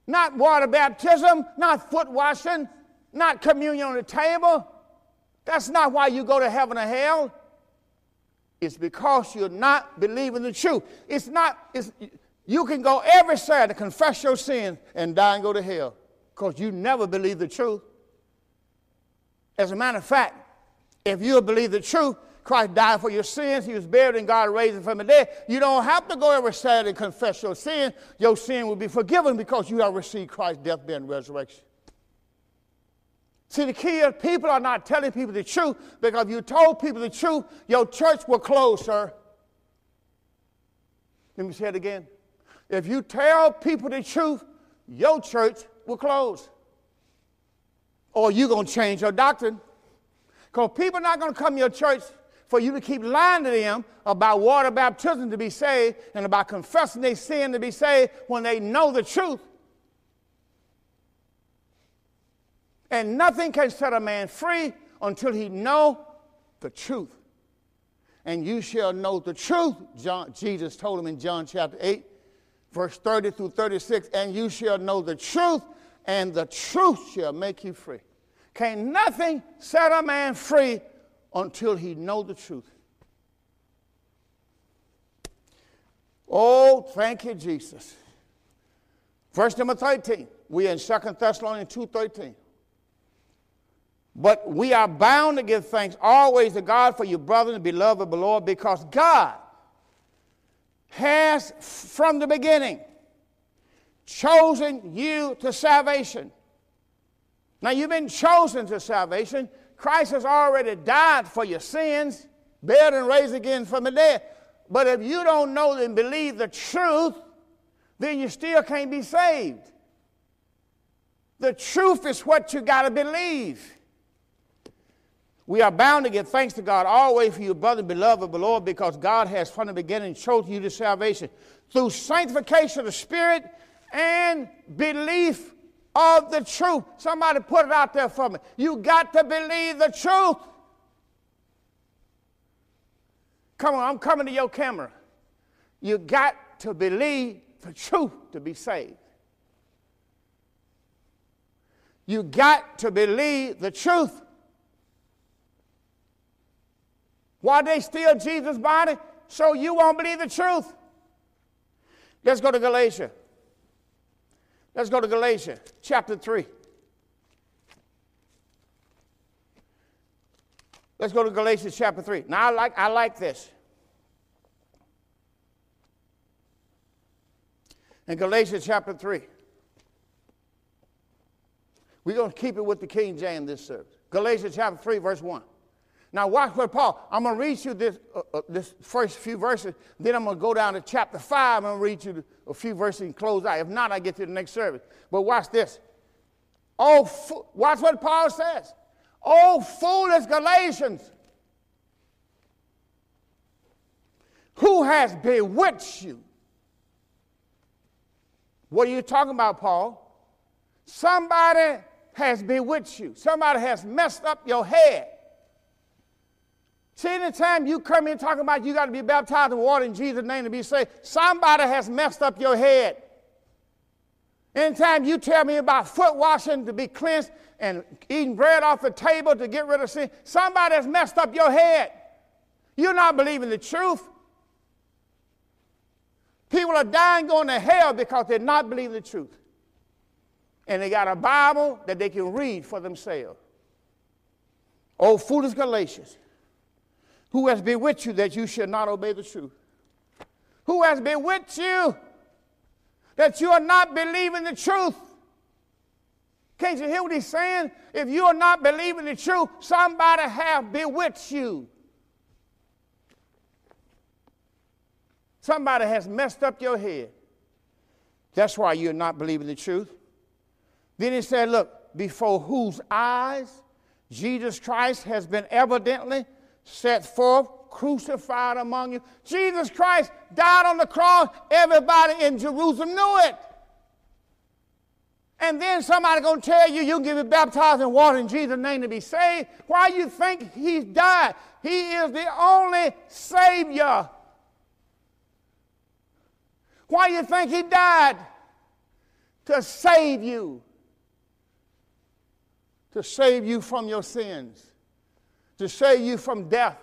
Not water baptism, not foot washing, not communion on the table. That's not why you go to heaven or hell. It's because you're not believing the truth. It's not, it's, you can go every Saturday, confess your sins, and die and go to hell because you never believe the truth. As a matter of fact, if you believe the truth, Christ died for your sins, He was buried, and God raised Him from the dead. You don't have to go every Saturday and confess your sin. Your sin will be forgiven because you have received Christ's death, burial, and resurrection. See, the key is people are not telling people the truth because if you told people the truth, your church will close, sir. Let me say it again. If you tell people the truth, your church will close. Or you're going to change your doctrine. Because people are not going to come to your church for you to keep lying to them about water baptism to be saved and about confessing their sin to be saved when they know the truth. And nothing can set a man free until he know the truth. And you shall know the truth, John, Jesus told him in John chapter 8, verse 30 through 36, and you shall know the truth, and the truth shall make you free. Can nothing set a man free until he know the truth. Oh, thank you, Jesus. Verse number 13. We in 2 Thessalonians 2.13. But we are bound to give thanks always to God for you, brothers and beloved beloved because God has from the beginning chosen you to salvation. Now you've been chosen to salvation. Christ has already died for your sins, buried and raised again from the dead. But if you don't know and believe the truth, then you still can't be saved. The truth is what you got to believe. We are bound to give thanks to God always for your brother, beloved the Lord, because God has from the beginning chosen you to salvation through sanctification of the Spirit and belief of the truth. Somebody put it out there for me. You got to believe the truth. Come on, I'm coming to your camera. You got to believe the truth to be saved. You got to believe the truth. Why they steal Jesus' body? So you won't believe the truth. Let's go to Galatia. Let's go to Galatia chapter 3. Let's go to Galatians chapter 3. Now I like I like this. In Galatians chapter 3. We're going to keep it with the King James this service. Galatians chapter 3, verse 1. Now, watch what Paul, I'm going to read you this, uh, uh, this first few verses, then I'm going to go down to chapter 5 and read you a few verses and close out. If not, I get to the next service. But watch this. Oh, fo- watch what Paul says. Oh, foolish Galatians, who has bewitched you? What are you talking about, Paul? Somebody has bewitched you. Somebody has messed up your head. See, anytime you come in talking about you got to be baptized in water in Jesus' name to be saved, somebody has messed up your head. Anytime you tell me about foot washing to be cleansed and eating bread off the table to get rid of sin, somebody has messed up your head. You're not believing the truth. People are dying going to hell because they're not believing the truth. And they got a Bible that they can read for themselves. Oh, foolish Galatians. Who has bewitched you that you should not obey the truth? Who has bewitched you that you are not believing the truth? Can't you hear what he's saying? If you are not believing the truth, somebody have bewitched you. Somebody has messed up your head. That's why you're not believing the truth. Then he said, Look, before whose eyes Jesus Christ has been evidently set forth, crucified among you. Jesus Christ died on the cross. Everybody in Jerusalem knew it. And then somebody gonna tell you you can get baptized in water in Jesus' name to be saved. Why you think he died? He is the only Savior. Why you think he died? To save you. To save you from your sins to save you from death,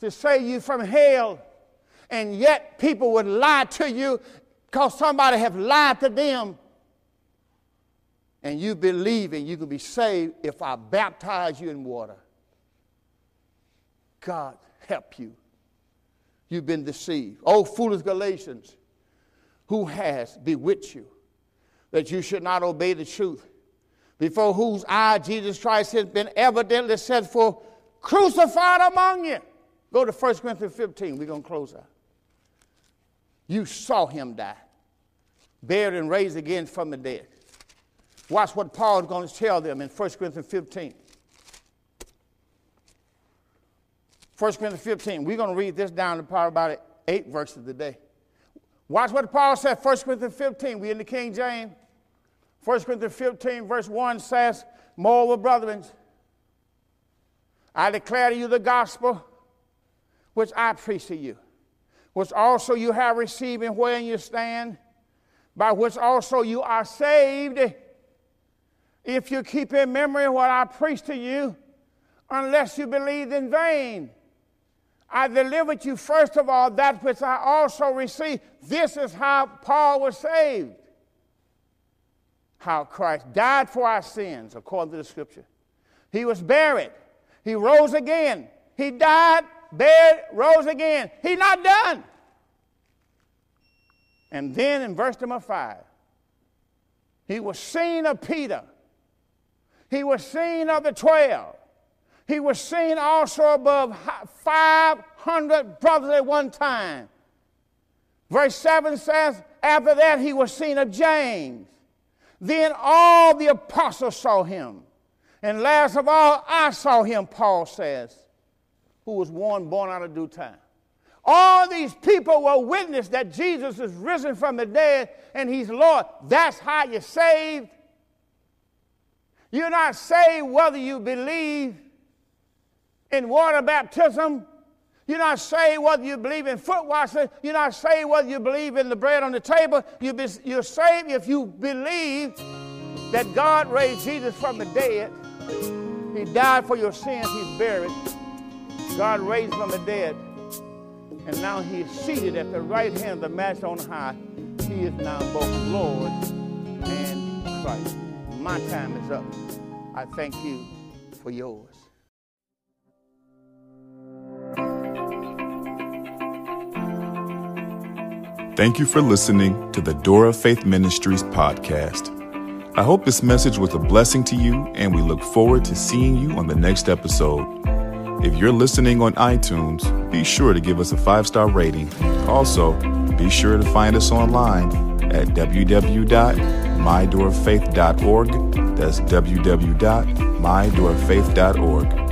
to save you from hell. And yet people would lie to you because somebody have lied to them. And you believe and you can be saved if I baptize you in water. God help you. You've been deceived. Oh, foolish Galatians, who has bewitched you that you should not obey the truth, before whose eye Jesus Christ has been evidently set for crucified among you. Go to 1 Corinthians 15. We're going to close out. You saw him die, buried and raised again from the dead. Watch what Paul is going to tell them in 1 Corinthians 15. 1 Corinthians 15. We're going to read this down to probably about eight verses today. Watch what Paul said, 1 Corinthians 15. We in the King James. 1 Corinthians 15, verse 1 says, Moreover, brethren, I declare to you the gospel which I preach to you, which also you have received and wherein you stand, by which also you are saved, if you keep in memory what I preach to you, unless you believe in vain. I delivered you first of all that which I also received. This is how Paul was saved. How Christ died for our sins, according to the scripture. He was buried. He rose again. He died, buried, rose again. He's not done. And then in verse number five, he was seen of Peter. He was seen of the twelve. He was seen also above 500 brothers at one time. Verse 7 says, after that, he was seen of James. Then all the apostles saw him. And last of all, I saw him, Paul says, who was one born out of due time. All these people were witness that Jesus is risen from the dead and he's Lord. That's how you're saved. You're not saved whether you believe in water baptism. You're not saved whether you believe in foot washing. You're not saved whether you believe in the bread on the table. You're saved if you believe that God raised Jesus from the dead. He died for your sins. He's buried. God raised from the dead. And now he is seated at the right hand of the Master on high. He is now both Lord and Christ. My time is up. I thank you for yours. Thank you for listening to the Door of Faith Ministries podcast. I hope this message was a blessing to you, and we look forward to seeing you on the next episode. If you're listening on iTunes, be sure to give us a five star rating. Also, be sure to find us online at www.mydoorfaith.org. That's www.mydoorfaith.org.